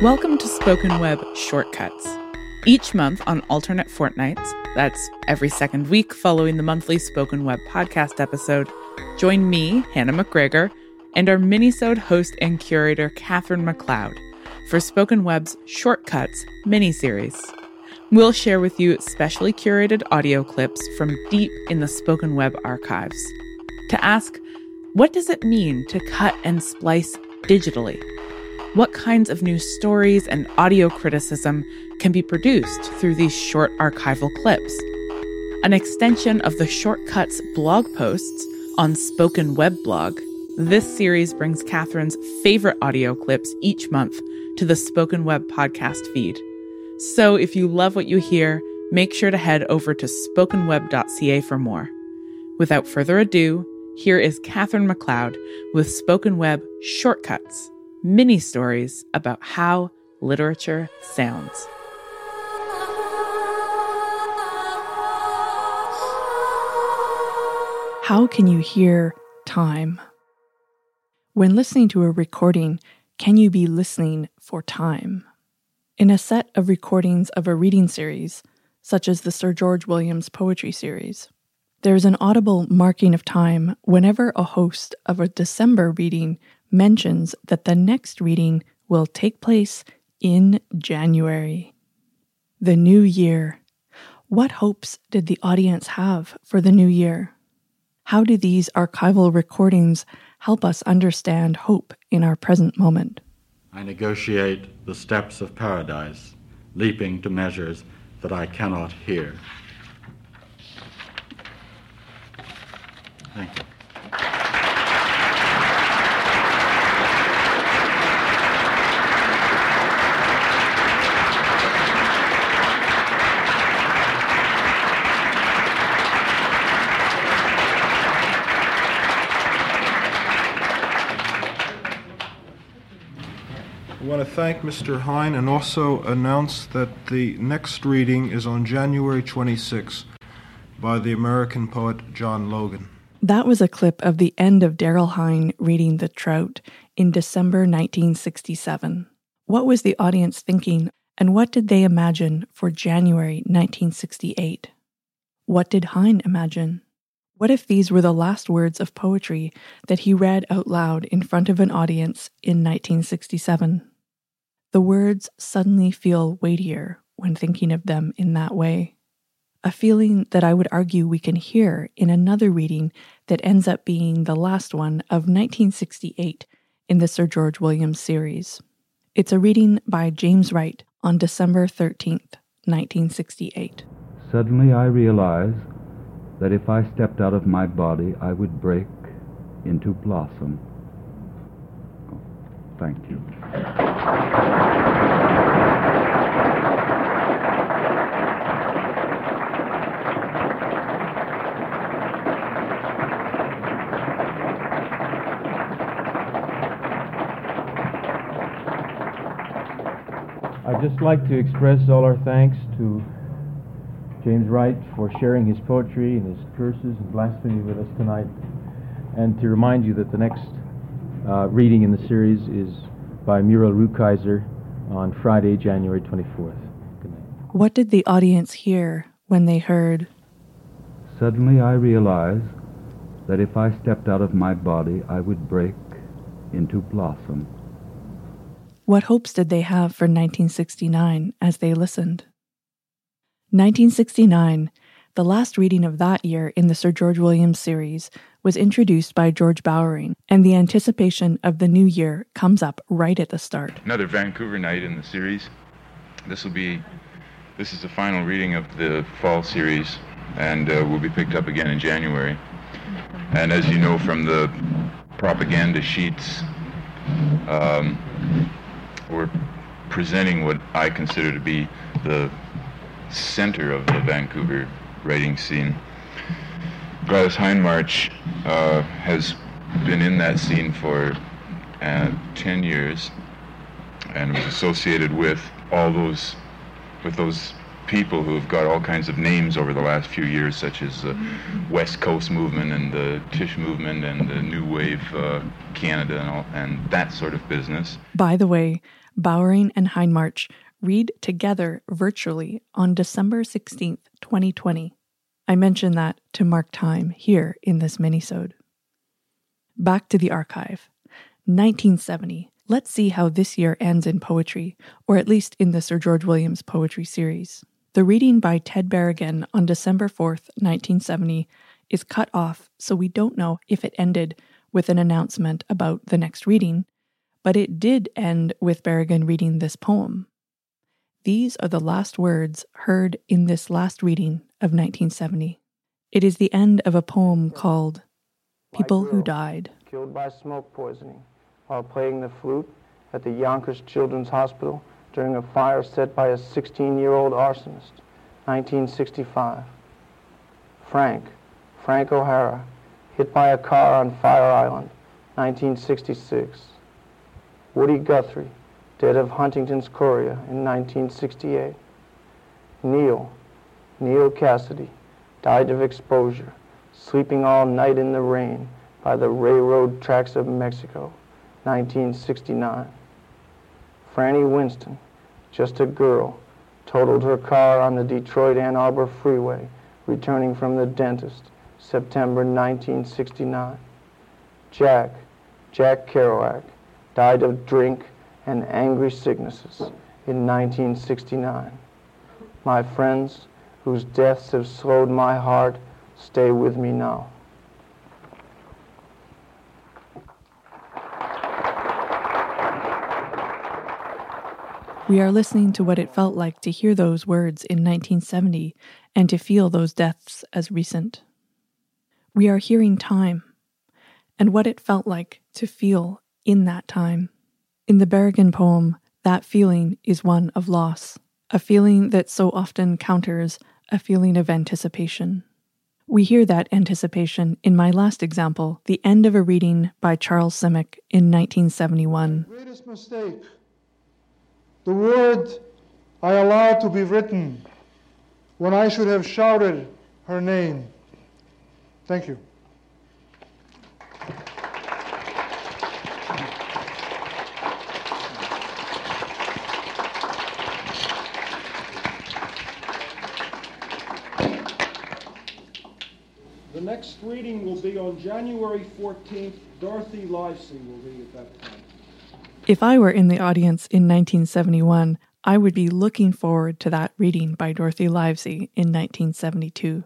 Welcome to Spoken Web Shortcuts. Each month on alternate fortnights, that's every second week following the monthly Spoken Web podcast episode, join me, Hannah McGregor, and our mini-sode host and curator, Katherine McLeod, for Spoken Web's Shortcuts mini-series. We'll share with you specially curated audio clips from deep in the Spoken Web archives to ask, what does it mean to cut and splice digitally? What kinds of new stories and audio criticism can be produced through these short archival clips? An extension of the Shortcuts blog posts on Spoken Web Blog, this series brings Katherine's favorite audio clips each month to the Spoken Web podcast feed. So if you love what you hear, make sure to head over to spokenweb.ca for more. Without further ado, here is Katherine McLeod with Spoken Web Shortcuts mini stories about how literature sounds. How can you hear time? When listening to a recording, can you be listening for time? In a set of recordings of a reading series, such as the Sir George Williams Poetry Series, there is an audible marking of time whenever a host of a December reading mentions that the next reading will take place in January. The new year. What hopes did the audience have for the new year? How do these archival recordings help us understand hope in our present moment? I negotiate the steps of paradise, leaping to measures that I cannot hear. Thank you. Want to thank Mr. Hine and also announce that the next reading is on January 26 by the American poet John Logan. That was a clip of the end of Daryl Hine reading The Trout in December 1967. What was the audience thinking, and what did they imagine for January 1968? What did Hine imagine? What if these were the last words of poetry that he read out loud in front of an audience in 1967? The words suddenly feel weightier when thinking of them in that way. A feeling that I would argue we can hear in another reading that ends up being the last one of 1968 in the Sir George Williams series. It's a reading by James Wright on December 13th, 1968. Suddenly I realize that if I stepped out of my body, I would break into blossom. Oh, thank you. I'd just like to express all our thanks to James Wright for sharing his poetry and his curses and blasphemy with us tonight, and to remind you that the next uh, reading in the series is by Muriel Rukeyser on Friday, January 24th. Good night. What did the audience hear when they heard? Suddenly I realized that if I stepped out of my body, I would break into blossom. What hopes did they have for 1969 as they listened? 1969, the last reading of that year in the Sir George Williams series, was introduced by George Bowering, and the anticipation of the new year comes up right at the start. Another Vancouver night in the series. This will be, this is the final reading of the fall series, and uh, will be picked up again in January. And as you know from the propaganda sheets, um, we're presenting what I consider to be the center of the Vancouver writing scene. Gladys Hindmarch uh, has been in that scene for uh, 10 years and was associated with all those with those people who have got all kinds of names over the last few years, such as the West Coast movement and the Tish movement and the New Wave uh, Canada and, all, and that sort of business. By the way, Bowering and Hindmarch read together virtually on December 16th, 2020. I mention that to mark time here in this minisode. Back to the archive. 1970. Let's see how this year ends in poetry, or at least in the Sir George Williams poetry series. The reading by Ted Berrigan on December 4th, 1970, is cut off, so we don't know if it ended with an announcement about the next reading, but it did end with Berrigan reading this poem. These are the last words heard in this last reading of 1970. It is the end of a poem called People Who Died. Killed by smoke poisoning while playing the flute at the Yonkers Children's Hospital during a fire set by a 16 year old arsonist, 1965. Frank, Frank O'Hara, hit by a car on Fire Island, 1966. Woody Guthrie, dead of Huntington's chorea in 1968. Neal, Neal Cassady, died of exposure, sleeping all night in the rain by the railroad tracks of Mexico, 1969. Franny Winston, just a girl, totaled her car on the Detroit Ann Arbor freeway, returning from the dentist, September 1969. Jack, Jack Kerouac, died of drink and angry sicknesses in 1969. My friends, whose deaths have slowed my heart, stay with me now. We are listening to what it felt like to hear those words in 1970 and to feel those deaths as recent. We are hearing time and what it felt like to feel in that time. In the Berrigan poem, that feeling is one of loss, a feeling that so often counters a feeling of anticipation. We hear that anticipation in my last example, the end of a reading by Charles Simic in 1971. Greatest mistake the word I allowed to be written when I should have shouted her name. Thank you. The next reading will be on January 14th. Dorothy Livesay will read at that time. If I were in the audience in 1971, I would be looking forward to that reading by Dorothy Livesay in 1972.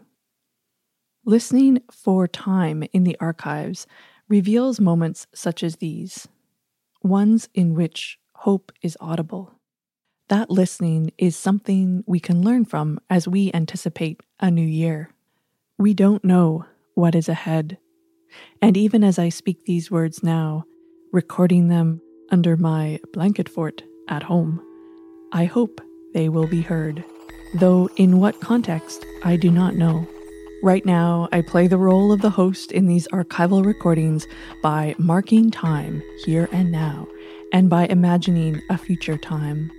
Listening for time in the archives reveals moments such as these, ones in which hope is audible. That listening is something we can learn from as we anticipate a new year. We don't know what is ahead. And even as I speak these words now, recording them under my blanket fort at home. I hope they will be heard, though in what context I do not know. Right now, I play the role of the host in these archival recordings by marking time here and now, and by imagining a future time.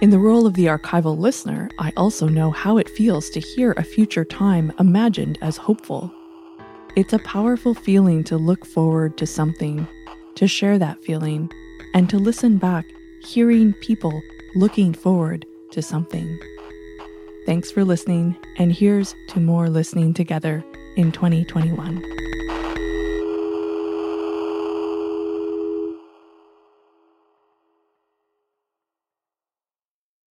In the role of the archival listener, I also know how it feels to hear a future time imagined as hopeful. It's a powerful feeling to look forward to something, to share that feeling, and to listen back, hearing people looking forward to something. Thanks for listening, and here's to more listening together in 2021.